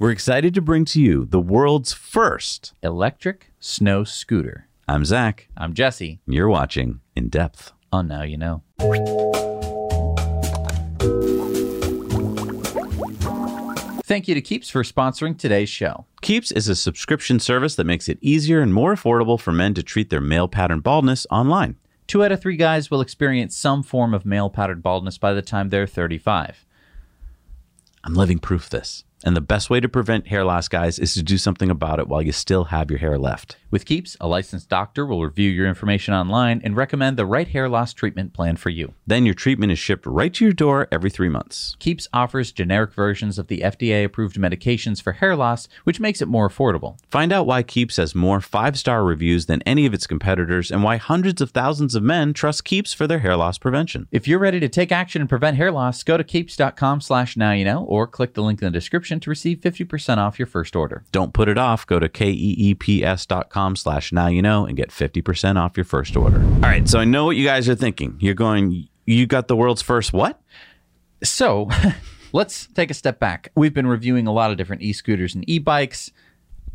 We're excited to bring to you the world's first. electric snow scooter. I'm Zac. I'm Jesse. You're watching In Depth. Oh, now you know. Thank you to Keeps for sponsoring today's show. Keeps is a subscription service that makes it easier and more affordable for men to treat their male pattern baldness online. Two out of three guys will experience some form of male pattern baldness by the time they're 35. I'm living proof of this. And the best way to prevent hair loss, guys, is to do something about it while you still have your hair left. With Keeps, a licensed doctor will review your information online and recommend the right hair loss treatment plan for you. Then your treatment is shipped right to your door every three months. Keeps offers generic versions of the FDA approved medications for hair loss, which makes it more affordable. Find out why Keeps has more five star reviews than any of its competitors and why hundreds of thousands of men trust Keeps for their hair loss prevention. If you're ready to take action and prevent hair loss, go to keeps.com slash now you know or click the link in the description to receive 50% off your first order. Don't put it off. Go to E keeps.com slash now you know and get 50% off your first order. All right. So I know what you guys are thinking. You're going, you got the world's first what? So let's take a step back. We've been reviewing a lot of different e-scooters and e-bikes.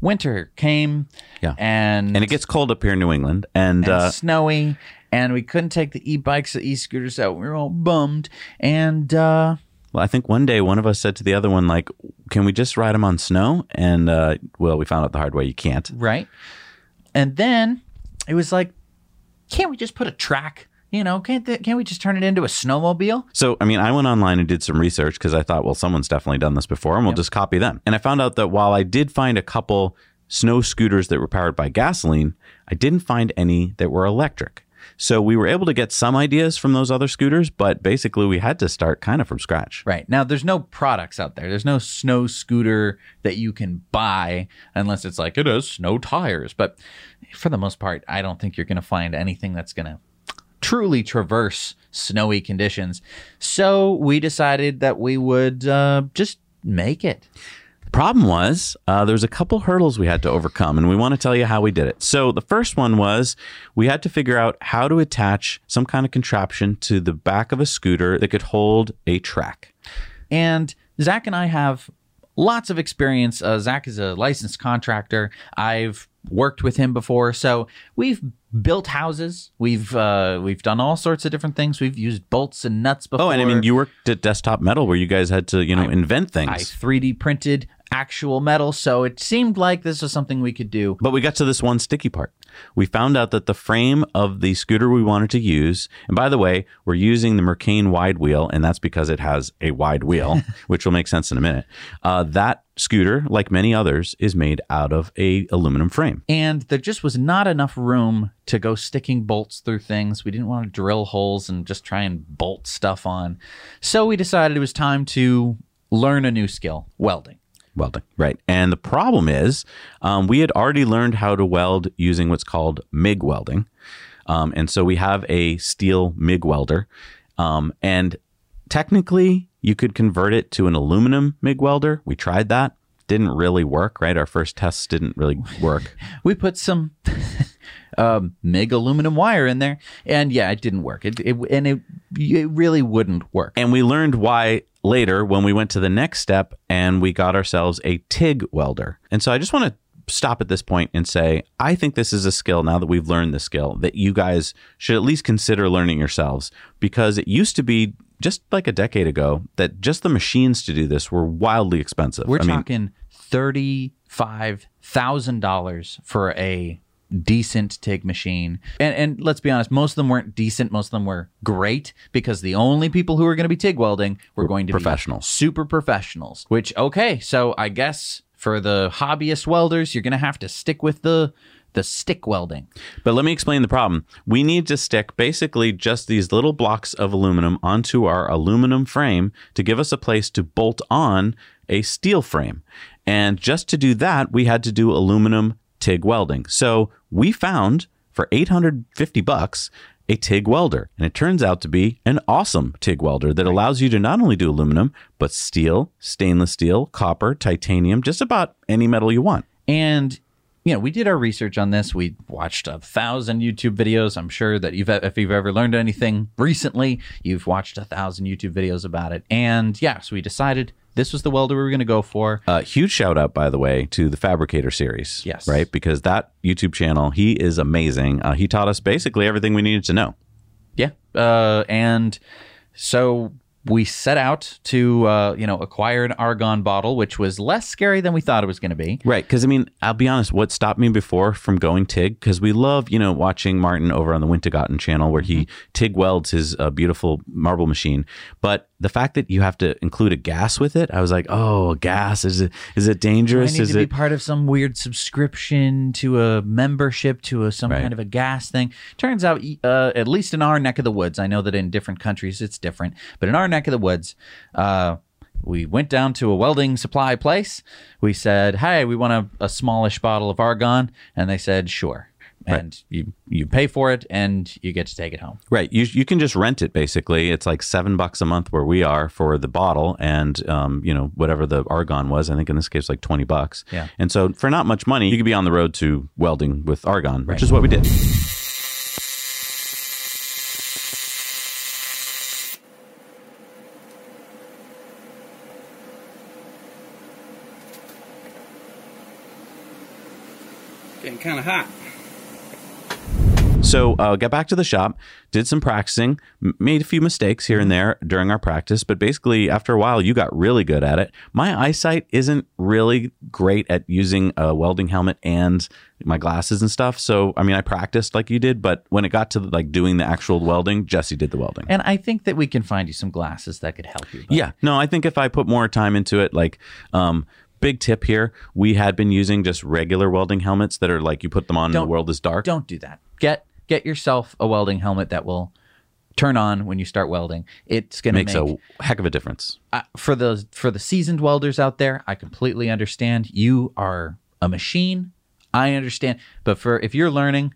Winter came Yeah. and, And it gets cold up here in New England. And, and uh, snowy and we couldn't take the e-bikes, the e-scooters out. We were all bummed. And uh, well, I think one day one of us said to the other one, like, can we just ride them on snow? And, uh, well, we found out the hard way you can't. right. And then it was like, can't we just put a track? You know, can't th- can't we just turn it into a snowmobile? So, I mean, I went online and did some research because I thought, well, someone's definitely done this before and we'll just copy them. And I found out that while I did find a couple snow scooters that were powered by gasoline, I didn't find any that were electric. So we were able to get some ideas from those other scooters, but basically we had to start kind of from scratch. Right. Now, there's no products out there. There's no snow scooter that you can buy unless it's like it has snow tires. But for the most part, I don't think you're going to find anything that's going to truly traverse snowy conditions. So we decided that we would uh, just make it. Problem was, uh, there was a couple hurdles we had to overcome, and we want to tell you how we did it. So the first one was we had to figure out how to attach some kind of contraption to the back of a scooter that could hold a track. And Zac and I have lots of experience. Uh, Zac is a licensed contractor. I've worked with him before, so we've built houses. We've uh, we've done all sorts of different things. We've used bolts and nuts before. Oh, and I mean, you worked at Desktop Metal where you guys had to, you know, invent things. I 3D printed actual metal, so it seemed like this was something we could do. But we got to this one sticky part. We found out that the frame of the scooter we wanted to use, and by the way, we're using the Mercane wide wheel, and that's because it has a wide wheel, which will make sense in a minute. Uh, that scooter, like many others, is made out of a aluminum frame. And there just was not enough room to go sticking bolts through things. We didn't want to drill holes and just try and bolt stuff on. So we decided it was time to learn a new skill welding. Welding, right. And the problem is, um, we had already learned how to weld using what's called MIG welding. Um, and so we have a steel MIG welder. Um, and technically, you could convert it to an aluminum MIG welder. We tried that. Didn't really work, right? Our first tests didn't really work. We put some um, MIG aluminum wire in there, and yeah, it didn't work. It, it and it it really wouldn't work. And we learned why later when we went to the next step and we got ourselves a TIG welder. And so I just want to stop at this point and say, I think this is a skill now that we've learned the skill that you guys should at least consider learning yourselves because it used to be just like a decade ago that just the machines to do this were wildly expensive. We're I mean, talking thirty five thousand dollars for a decent TIG machine. And and let's be honest, most of them weren't decent, most of them were great because the only people who were going to be TIG welding were going to professionals. be super professionals. Which okay, so I guess for the hobbyist welders, you're going to have to stick with the the stick welding. But let me explain the problem. We need to stick basically just these little blocks of aluminum onto our aluminum frame to give us a place to bolt on a steel frame. And just to do that, we had to do aluminum TIG welding. So we found for 850 bucks a TIG welder. And it turns out to be an awesome TIG welder that allows you to not only do aluminum, but steel, stainless steel, copper, titanium, just about any metal you want. And you know, we did our research on this. We watched a thousand YouTube videos. I'm sure that you've, if you've ever learned anything recently, you've watched a thousand YouTube videos about it. And yeah, so we decided this was the welder we were going to go for. Uh, huge shout out, by the way, to the Fabricator series. Yes. Right? Because that YouTube channel, he is amazing. Uh, he taught us basically everything we needed to know. Yeah. Uh, and so we set out to, uh, you know, acquire an argon bottle, which was less scary than we thought it was going to be. Right. Because, I mean, I'll be honest, what stopped me before from going TIG, because we love, you know, watching Martin over on the Wintergatan channel where he TIG welds his uh, beautiful marble machine. But the fact that you have to include a gas with it, I was like, oh, gas, is it is it Do I dangerous? need Is to be it. part of some weird subscription to a membership to a some Right. kind of a gas thing? Turns out, uh, at least in our neck of the woods, I know that in different countries it's different, but in our neck of the woods, uh, we went down to a welding supply place. We said, "Hey, we want a, a smallish bottle of argon," and they said, "Sure." And you you pay for it, and you get to take it home. Right. You, you can just rent it basically. It's like seven bucks a month where we are for the bottle and, um, you know, whatever the argon was. I think in this case, like 20 bucks. Yeah. And so for not much money, you could be on the road to welding with argon, which is what we did. Getting kind of hot. So uh, got back to the shop, did some practicing, m- made a few mistakes here and there during our practice, but basically after a while you got really good at it. My eyesight isn't really great at using a welding helmet and my glasses and stuff. So I mean I practiced like you did, but when it got to like doing the actual welding, Jesse did the welding. And I think that we can find you some glasses that could help you. Yeah. No, I think if I put more time into it, like, um, big tip here, we had been using just regular welding helmets that are like you put them on and the world is dark. Don't do that. Get get yourself a welding helmet that will turn on when you start welding. It's going to Makes make a heck of a difference. uh, for the for the seasoned welders out there. I completely understand. You are a machine. I understand. But for if you're learning,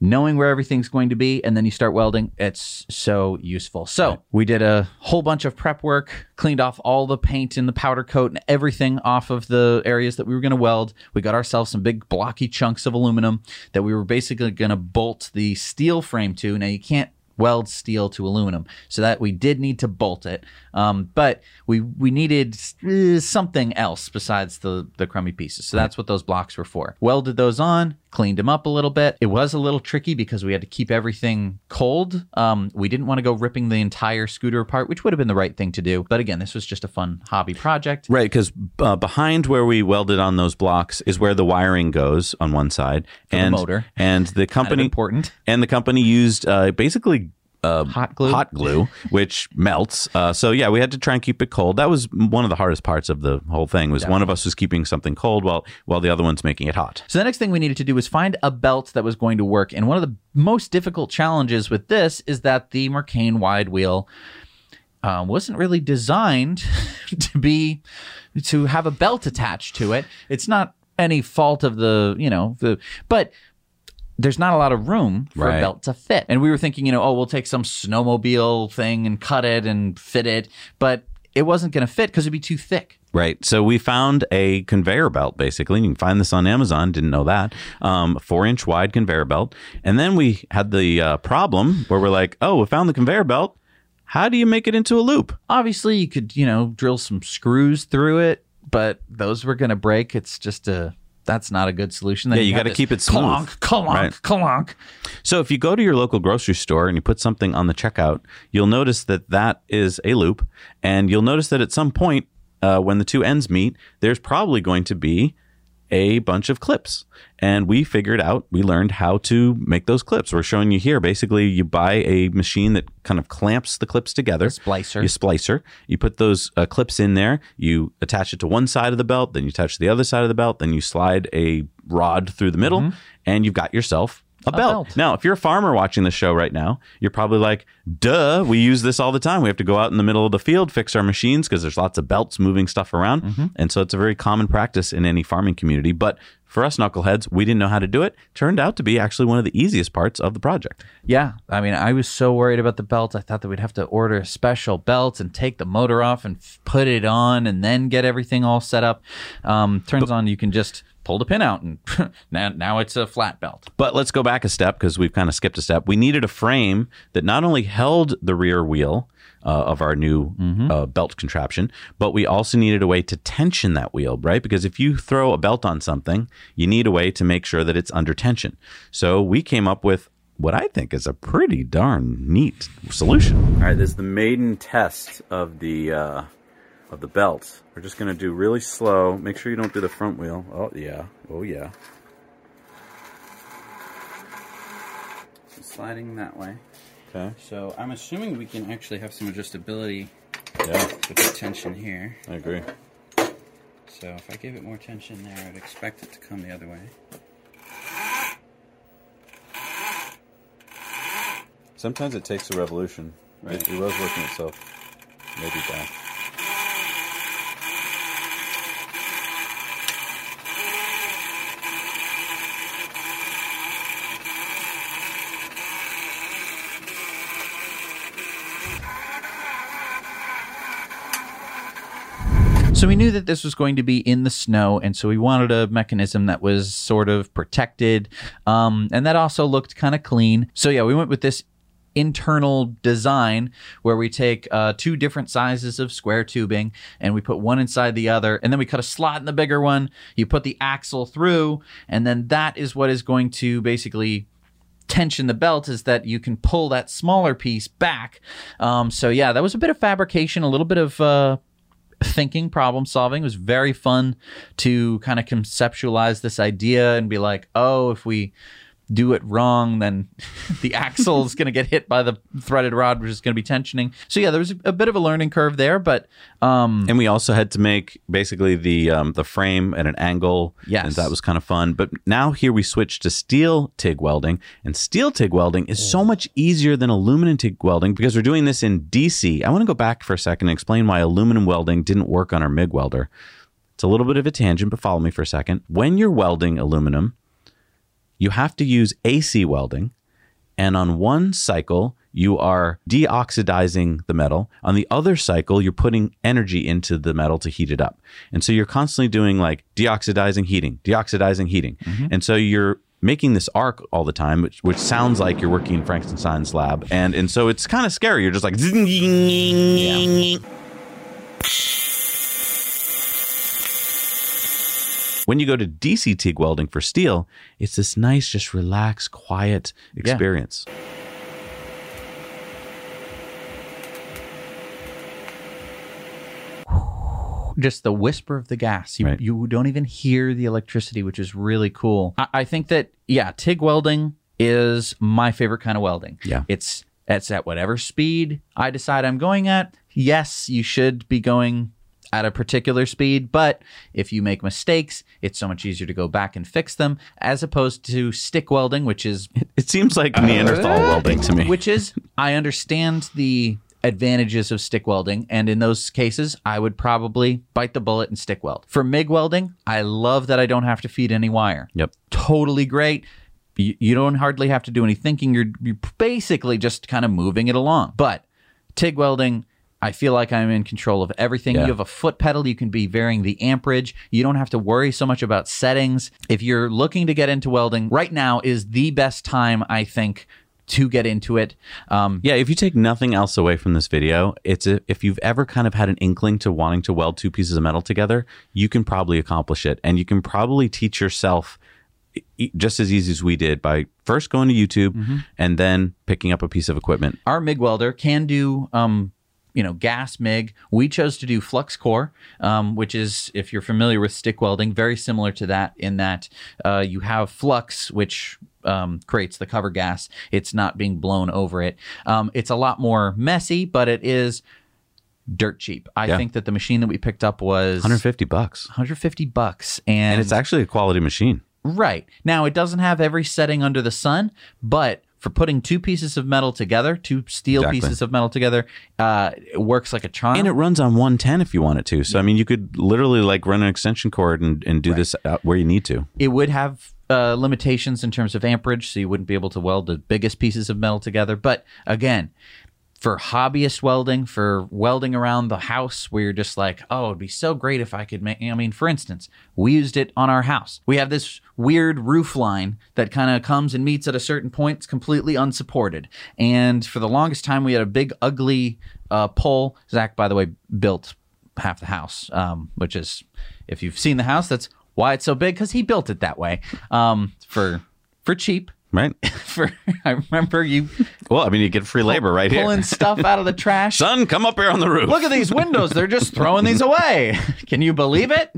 knowing where everything's going to be, and then you start welding, it's so useful. So we did a whole bunch of prep work, cleaned off all the paint and the powder coat and everything off of the areas that we were going to weld. We got ourselves some big blocky chunks of aluminum that we were basically going to bolt the steel frame to. Now you can't weld steel to aluminum, so that we did need to bolt it. Um, but we we needed uh, something else besides the the crummy pieces. So that's what those blocks were for. Welded those on, cleaned them up a little bit. It was a little tricky because we had to keep everything cold. Um, we didn't want to go ripping the entire scooter apart, which would have been the right thing to do. But again, this was just a fun hobby project. Right, because uh, behind where we welded on those blocks is where the wiring goes on one side, the and motor. and the company important. and the company used uh, basically uh, Hot glue. hot glue, which melts. Uh, so yeah, we had to try and keep it cold. That was one of the hardest parts of the whole thing. Was one of us was keeping something cold while while the other one's making it hot. So the next thing we needed to do was find a belt that was going to work. And one of the most difficult challenges with this is that the Mercane wide wheel uh, wasn't really designed to be to have a belt attached to it. It's not any fault of the you know the but there's not a lot of room for Right. a belt to fit. And we were thinking, you know, oh, we'll take some snowmobile thing and cut it and fit it, but it wasn't going to fit because it'd be too thick. Right. So we found a conveyor belt, basically. You can find this on Amazon. Didn't know that. Um, four inch wide conveyor belt. And then we had the uh, problem where we're like, oh, we found the conveyor belt. How do you make it into a loop? Obviously, you could, you know, drill some screws through it, but those were going to break. It's just a that's not a good solution. Then Yeah, you have gotta keep it smooth. Clonk, clonk, Right. clonk. So if you go to your local grocery store and you put something on the checkout, you'll notice that that is a loop, and you'll notice that at some point uh, when the two ends meet, there's probably going to be a bunch of clips. And we figured out, we learned how to make those clips. We're showing you here. Basically, you buy a machine that kind of clamps the clips together. splicer. You splicer. You put those uh, clips in there. You attach it to one side of the belt, then you attach the other side of the belt, then you slide a rod through the middle, and you've got yourself a, belt. belt. Now, if you're a farmer watching the show right now, you're probably like, duh, we use this all the time. We have to go out in the middle of the field, fix our machines because there's lots of belts moving stuff around. And so it's a very common practice in any farming community. But for us knuckleheads, we didn't know how to do it. Turned out to be actually one of the easiest parts of the project. Yeah, I mean, I was so worried about the belt. I thought that we'd have to order a special belt and take the motor off and f- put it on, and then get everything all set up. Um, turns on, you can just pull a pin out, and now now it's a flat belt. But let's go back a step because we've kind of skipped a step. We needed a frame that not only held the rear wheel uh, of our new uh, belt contraption, but we also needed a way to tension that wheel, right? Because if you throw a belt on something, you need a way to make sure that it's under tension. So we came up with what I think is a pretty darn neat solution. All right, this is the maiden test of the uh, of the belt. We're just going to do really slow. Make sure you don't do the front wheel. Oh yeah, oh yeah. Sliding that way. Okay. So I'm assuming we can actually have some adjustability Yeah, with the tension here. I agree. So if I gave it more tension there, I'd expect it to come the other way. Sometimes it takes a revolution. Right. It, it was working itself. Maybe back. So we knew that this was going to be in the snow, and so we wanted a mechanism that was sort of protected, um, and that also looked kind of clean. So yeah, we went with this internal design where we take uh, two different sizes of square tubing and we put one inside the other, and then we cut a slot in the bigger one. You put the axle through, and then that is what is going to basically tension the belt is that you can pull that smaller piece back. Um, so yeah, that was a bit of fabrication, a little bit of uh, thinking, problem solving. It was very fun to kind of conceptualize this idea and be like, oh, if we do it wrong, then the axle is going to get hit by the threaded rod, which is going to be tensioning. So yeah, there was a, a bit of a learning curve there, but um, And we also had to make basically the um, the frame at an angle. Yes. And that was kind of fun. But now here we switch to steel TIG welding. And steel TIG welding is so much easier than aluminum TIG welding because we're doing this in DC. I want to go back for a second and explain why aluminum welding didn't work on our MIG welder. It's a little bit of a tangent, but follow me for a second. When you're welding aluminum, you have to use AC welding. And on one cycle, you are deoxidizing the metal. On the other cycle, you're putting energy into the metal to heat it up. And so you're constantly doing like deoxidizing, heating, deoxidizing, heating. Mm-hmm. And so you're making this arc all the time, which, which sounds like you're working in Frankenstein's lab. And and so it's kind of scary. You're just like, When you go to DC TIG welding for steel, it's this nice, just relaxed, quiet experience. Yeah. just the whisper of the gas. You, Right. you don't even hear the electricity, which is really cool. I, I think that, yeah, TIG welding is my favorite kind of welding. Yeah. It's, it's at whatever speed I decide I'm going at. Yes, you should be going at a particular speed, but if you make mistakes, it's so much easier to go back and fix them as opposed to stick welding, which is It seems like Neanderthal uh, welding to me. which is I understand the advantages of stick welding and in those cases I would probably bite the bullet and stick weld. For MIG welding, I love that I don't have to feed any wire. Yep. Totally great. You, you don't hardly have to do any thinking. You're, you're basically just kind of moving it along. But TIG welding I feel like I'm in control of everything. Yeah. You have a foot pedal. You can be varying the amperage. You don't have to worry so much about settings. If you're looking to get into welding, right now is the best time, I think, to get into it. Um, Yeah, if you take nothing else away from this video, it's a, if you've ever kind of had an inkling to wanting to weld two pieces of metal together, you can probably accomplish it, and you can probably teach yourself just as easy as we did by first going to YouTube and then picking up a piece of equipment. our MIG welder can do um, you know gas MIG. We chose to do flux core, um, which is if you're familiar with stick welding, very similar to that in that uh, you have flux, which um, creates the cover gas. It's not being blown over it. Um, it's a lot more messy, but it is dirt cheap. I Yeah. think that the machine that we picked up was 150 bucks, 150 bucks, and, and it's actually a quality machine. Right. Now, it doesn't have every setting under the sun, but for putting two pieces of metal together, two steel Exactly. pieces of metal together, uh, it works like a charm. And it runs on 110 if you want it to. So, I mean, you could literally like run an extension cord and, and do this where you need to. it would have uh, limitations in terms of amperage, so you wouldn't be able to weld the biggest pieces of metal together. But again, for hobbyist welding, for welding around the house, where you're just like, oh, it'd be so great if I could make. I mean, for instance, we used it on our house. We have this weird roof line that kind of comes and meets at a certain point. It's completely unsupported. And for the longest time, we had a big, ugly uh, pole. Zac, by the way, built half the house, um, which is, if you've seen the house, that's why it's so big because he built it that way um, for for cheap. Right. For I remember you Well, I mean, you get free labor right pulling here. Pulling stuff out of the trash. Son, come up here on the roof. Look at these windows. They're just throwing these away. Can you believe it?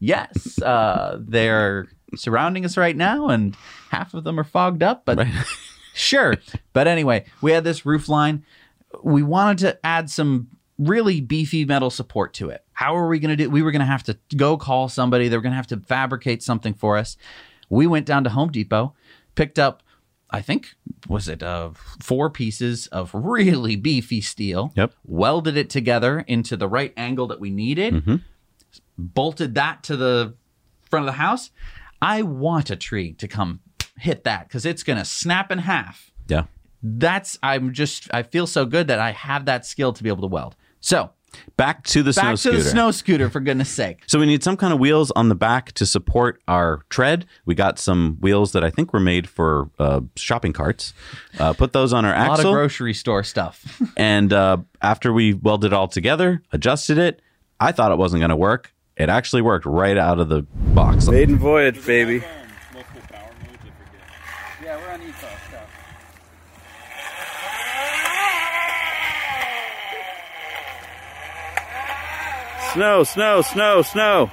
yes. Uh, they're surrounding us right now, and half of them are fogged up, but sure. But anyway, we had this roof line. We wanted to add some really beefy metal support to it. How are we going to do? We were going to have to go call somebody. They were going to have to fabricate something for us. We went down to Home Depot, picked up, I think, was it uh, four pieces of really beefy steel. Yep. Welded it together into the right angle that we needed. Bolted that to the front of the house. I want a tree to come hit that because it's going to snap in half Yeah. that's I'm just I feel so good that I have that skill to be able to weld. So Back to the snow back to scooter. the snow scooter for goodness sake. So we need some kind of wheels on the back to support our tread. We got some wheels that I think were made for uh, shopping carts. Uh, put those on our axle. A lot of grocery store stuff. and uh, after we welded it all together, adjusted it. I thought it wasn't going to work. It actually worked right out of the box. Maiden voyage, baby. Yeah, we're on ETOS stuff. Snow, snow, snow, snow.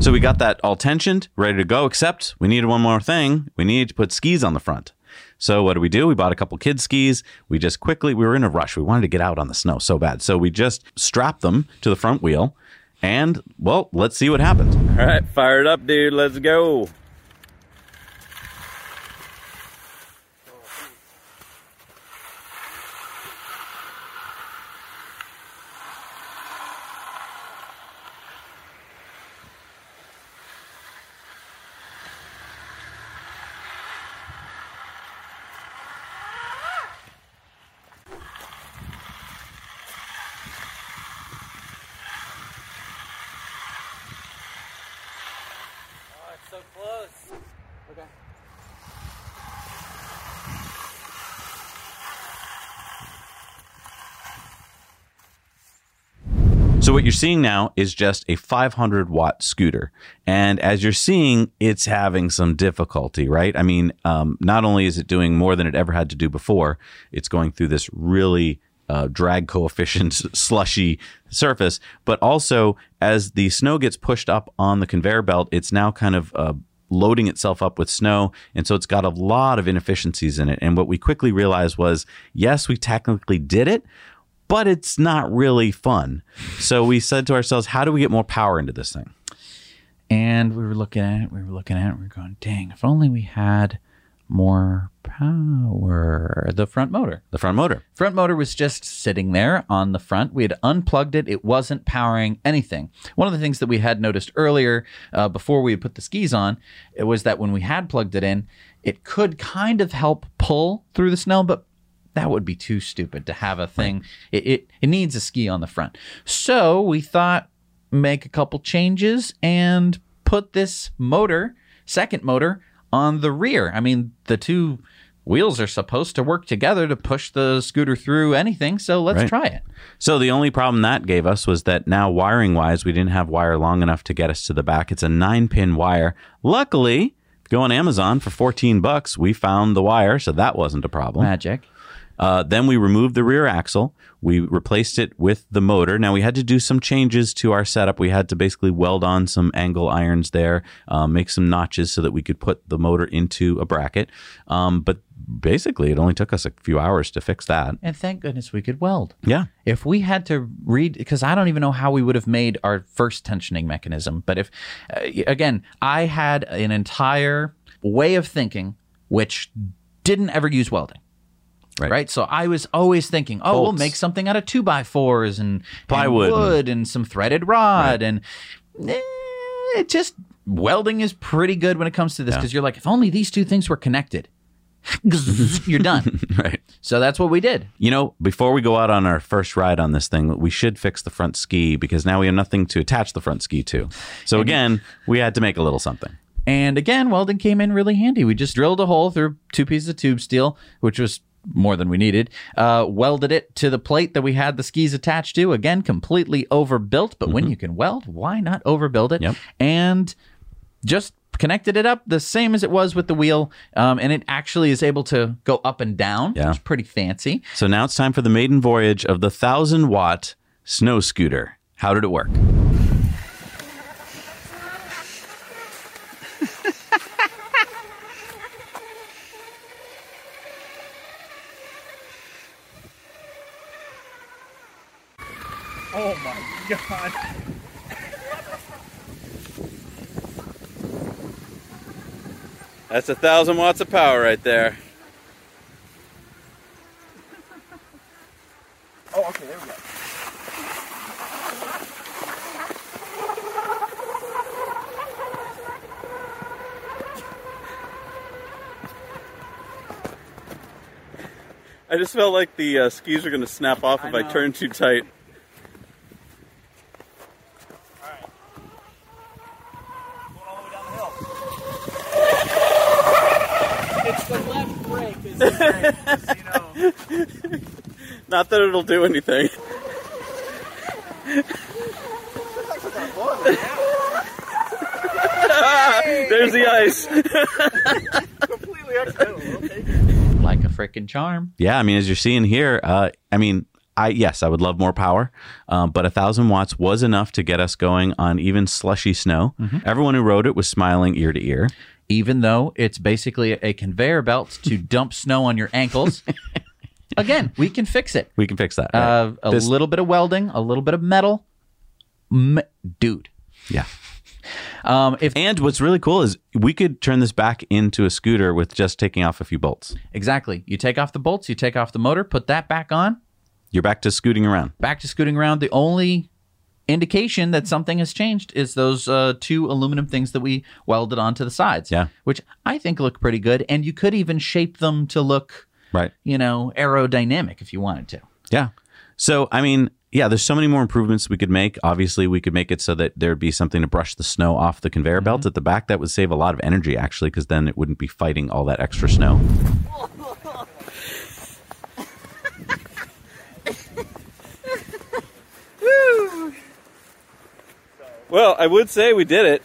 So we got that all tensioned, ready to go, except we needed one more thing. We needed to put skis on the front. So what do we do? We bought a couple kids skis. We just quickly, we were in a rush. We wanted to get out on the snow so bad. So we just strapped them to the front wheel and well, let's see what happens. All right, fire it up, dude. Let's go. So what you're seeing now is just a 500 watt scooter, and as you're seeing, it's having some difficulty, right? I mean, um, not only is it doing more than it ever had to do before, it's going through this really uh, drag coefficient slushy surface, but also as the snow gets pushed up on the conveyor belt, it's now kind of uh, loading itself up with snow. And so it's got a lot of inefficiencies in it. And what we quickly realized was yes, we technically did it, but it's not really fun. So we said to ourselves, how do we get more power into this thing? and we were looking at it, we were looking at it, we were going, dang, if only we had more power. The front motor. The front motor. Front motor was just sitting there on the front. We had unplugged it. It wasn't powering anything. One of the things that we had noticed earlier, uh, before we had put the skis on, it was that when we had plugged it in, it could kind of help pull through the snow, but that would be too stupid to have a thing. It, it it needs a ski on the front. So we thought make a couple changes and put this motor, second motor, on the rear. I mean, the two wheels are supposed to work together to push the scooter through anything. So let's Right. try it. So the only problem that gave us was that now wiring wise, we didn't have wire long enough to get us to the back. It's a nine pin wire. Luckily, go on Amazon for 14 bucks. We found the wire, so that wasn't a problem. Magic. Uh, then we removed the rear axle. We replaced it with the motor. Now we had to do some changes to our setup. We had to basically weld on some angle irons there, uh, make some notches so that we could put the motor into a bracket. Um, but basically, it only took us a few hours to fix that. And thank goodness we could weld. Yeah. If we had to read, because I don't even know how we would have made our first tensioning mechanism. But if, uh, again, I had an entire way of thinking which didn't ever use welding. Right. So I was always thinking, oh, we'll make something out of two by fours and Plywood and and- wood and, some threaded rod and eh, it just welding is pretty good when it comes to this because you're like, if only these two things were connected, you're done. Right. so that's what we did. You know, before we go out on our first ride on this thing, we should fix the front ski because now we have nothing to attach the front ski to. So again, we had to make a little something. And again, welding came in really handy. We just drilled a hole through two pieces of tube steel, which was more than we needed. Uh, welded it to the plate that we had the skis attached to. Again, completely overbuilt. But when you can weld, why not overbuild it? Yep. And just connected it up the same as it was with the wheel. Um, and it actually is able to go up and down, Yeah. It's pretty fancy. So now it's time for the maiden voyage of the 1000 watt snow scooter. How did it work? Oh my god. That's a thousand watts of power right there. Oh, okay, there we go. I just felt like the uh, skis were going to snap off if I, know. turned too tight. Going all the way down the hill. It's the left brake is the brake, you know. Not that it'll do anything. There's the ice. Completely accidental. We'll take it. Like a freaking charm. Yeah, I mean, as you're seeing here, uh, I mean, I yes, I would love more power, um, but a thousand watts was enough to get us going on even slushy snow. Everyone who rode it was smiling ear to ear. even though it's basically a conveyor belt to dump snow on your ankles. Again, we can fix it. We can fix that. Uh, a This- little bit of welding, a little bit of metal. M- dude. yeah. Um, if And what's really cool is we could turn this back into a scooter with just taking off a few bolts. exactly, you take off the bolts, you take off the motor, put that back on, You're back to scooting around. back to scooting around. The only indication that something has changed is those uh, two aluminum things that we welded onto the sides. Yeah. which I think look pretty good, and you could even shape them to look, Right. you know, aerodynamic if you wanted to. Yeah. So, I mean, yeah, there's so many more improvements we could make. Obviously, we could make it so that there'd be something to brush the snow off the conveyor belt mm-hmm. at the back. That would save a lot of energy, actually, because then it wouldn't be fighting all that extra snow. Well, I would say we did it.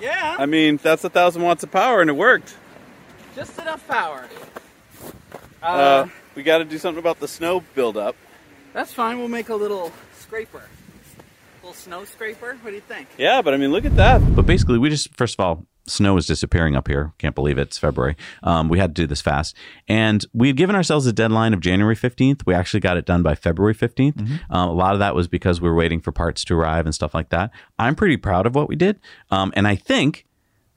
Yeah, I mean, that's a thousand watts of power and it worked. just enough power. Uh, Uh, we got to do something about the snow buildup. that's fine. We'll make a little scraper. little snow scraper. What do you think? Yeah, but I mean, look at that. But basically, we just, first of all, snow is disappearing up here. Can't believe it. It's February. Um, we had to do this fast. And we had given ourselves a deadline of January 15th. We actually got it done by February 15th. Um, a lot of that was because we were waiting for parts to arrive and stuff like that. I'm pretty proud of what we did. Um, and I think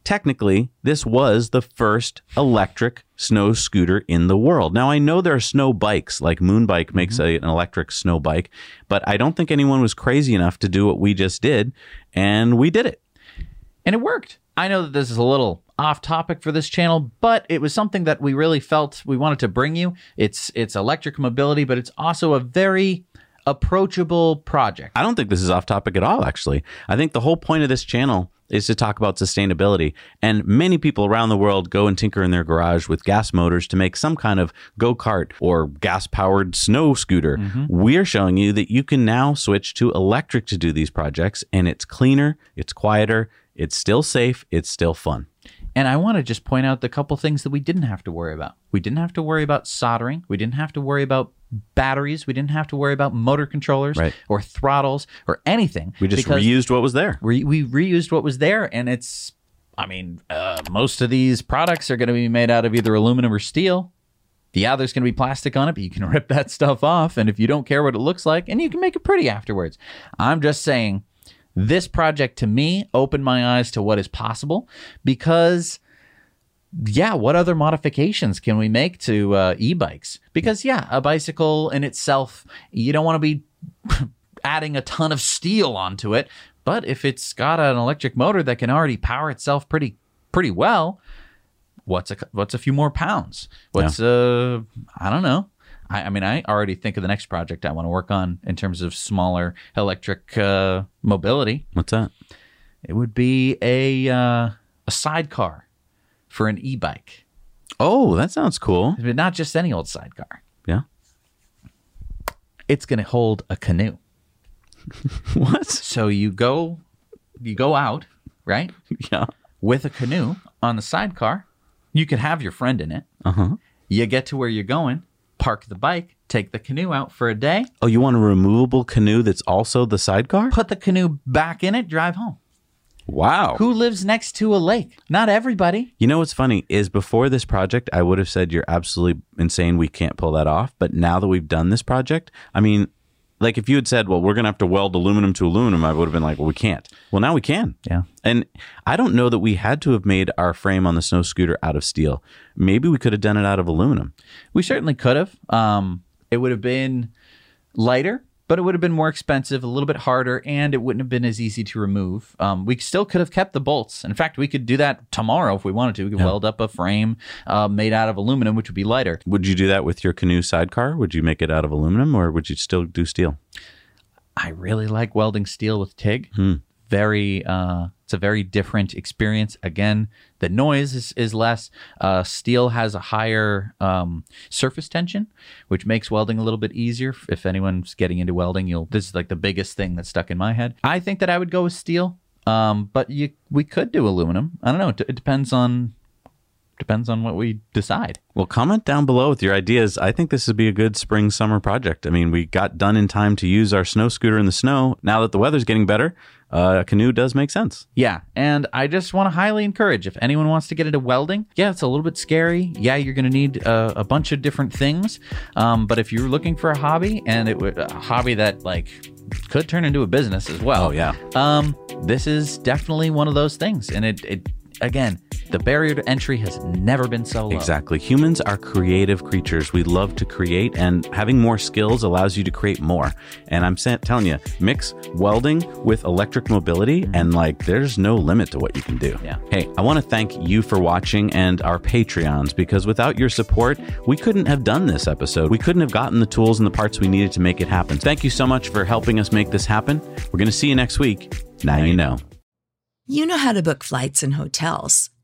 technically, this was the first electric snow scooter in the world. Now, I know there are snow bikes, like Moonbike makes mm-hmm. a, an electric snow bike, but I don't think anyone was crazy enough to do what we just did, and we did it. and it worked. I know that this is a little off topic for this channel, but it was something that we really felt we wanted to bring you. It's it's electric mobility, but it's also a very approachable project. I don't think this is off topic at all, actually. I think the whole point of this channel is to talk about sustainability. And many people around the world go and tinker in their garage with gas motors to make some kind of go kart or gas powered snow scooter. Mm-hmm. We're showing you that you can now switch to electric to do these projects, and it's cleaner, it's quieter, it's still safe, it's still fun. And I want to just point out the couple things that we didn't have to worry about. We didn't have to worry about soldering. We didn't have to worry about batteries. We didn't have to worry about motor controllers Right. or throttles or anything. We just reused what was there. we, we reused what was there. And it's, I mean, uh, most of these products are going to be made out of either aluminum or steel. Yeah, there's going to be plastic on it, but you can rip that stuff off. And if you don't care what it looks like, and you can make it pretty afterwards. I'm just saying, this project to me opened my eyes to what is possible because yeah, what other modifications can we make to uh, e-bikes? Because yeah, a bicycle in itself, you don't want to be adding a ton of steel onto it. But if it's got an electric motor that can already power itself pretty pretty well, what's a what's a few more pounds? What's uh I don't know. I, I mean, I already think of the next project I want to work on in terms of smaller electric uh, mobility. What's that? It would be a uh, a sidecar for an e-bike, Oh, that sounds cool. but not just any old sidecar. Yeah. It's going to hold a canoe. What? So you go you go out, right? Yeah. With a canoe on the sidecar. You could have your friend in it. Uh huh. You get to where you're going, park the bike, take the canoe out for a day, Oh, you want a removable canoe that's also the sidecar? put the canoe back in it, drive home. Wow. Who lives next to a lake? Not everybody. You know what's funny is before this project, I would have said you're absolutely insane. We can't pull that off. But now that we've done this project, I mean, like if you had said, well, we're going to have to weld aluminum to aluminum, I would have been like, well, we can't. Well, now we can. Yeah. And I don't know that we had to have made our frame on the snow scooter out of steel. Maybe we could have done it out of aluminum. We certainly could have. Um, it would have been lighter, but it would have been more expensive, a little bit harder, and it wouldn't have been as easy to remove. Um, we still could have kept the bolts. In fact, we could do that tomorrow if we wanted to. We could weld up a frame uh, made out of aluminum, which would be lighter. Would you do that with your canoe sidecar? Would you make it out of aluminum or would you still do steel? I really like welding steel with TIG. Hmm. Very, uh, it's a very different experience. Again, the noise is, is less. Uh, steel has a higher um, surface tension, which makes welding a little bit easier. If anyone's getting into welding, you'll. This is like the biggest thing that's stuck in my head. I think that I would go with steel, um, but you we could do aluminum. I don't know. It, it depends on depends on what we decide. Well, comment down below with your ideas. I think this would be a good spring summer project. I mean, we got done in time to use our snow scooter in the snow. Now that the weather's getting better, uh, a canoe does make sense. Yeah, and I just want to highly encourage if anyone wants to get into welding. Yeah, it's a little bit scary. Yeah, you're going to need uh, a bunch of different things. Um, but if you're looking for a hobby and it would a hobby that like could turn into a business as well. Oh, yeah. Um, this is definitely one of those things, and it it again the barrier to entry has never been so low. Exactly. Humans are creative creatures. We love to create, and having more skills allows you to create more. And I'm sa- telling you, mix welding with electric mobility, mm-hmm. and like, there's no limit to what you can do. Yeah. Hey, I want to thank you for watching and our Patreons because without your support, we couldn't have done this episode. We couldn't have gotten the tools and the parts we needed to make it happen. Thank you so much for helping us make this happen. We're going to see you next week. Now you know. You know how to book flights and hotels.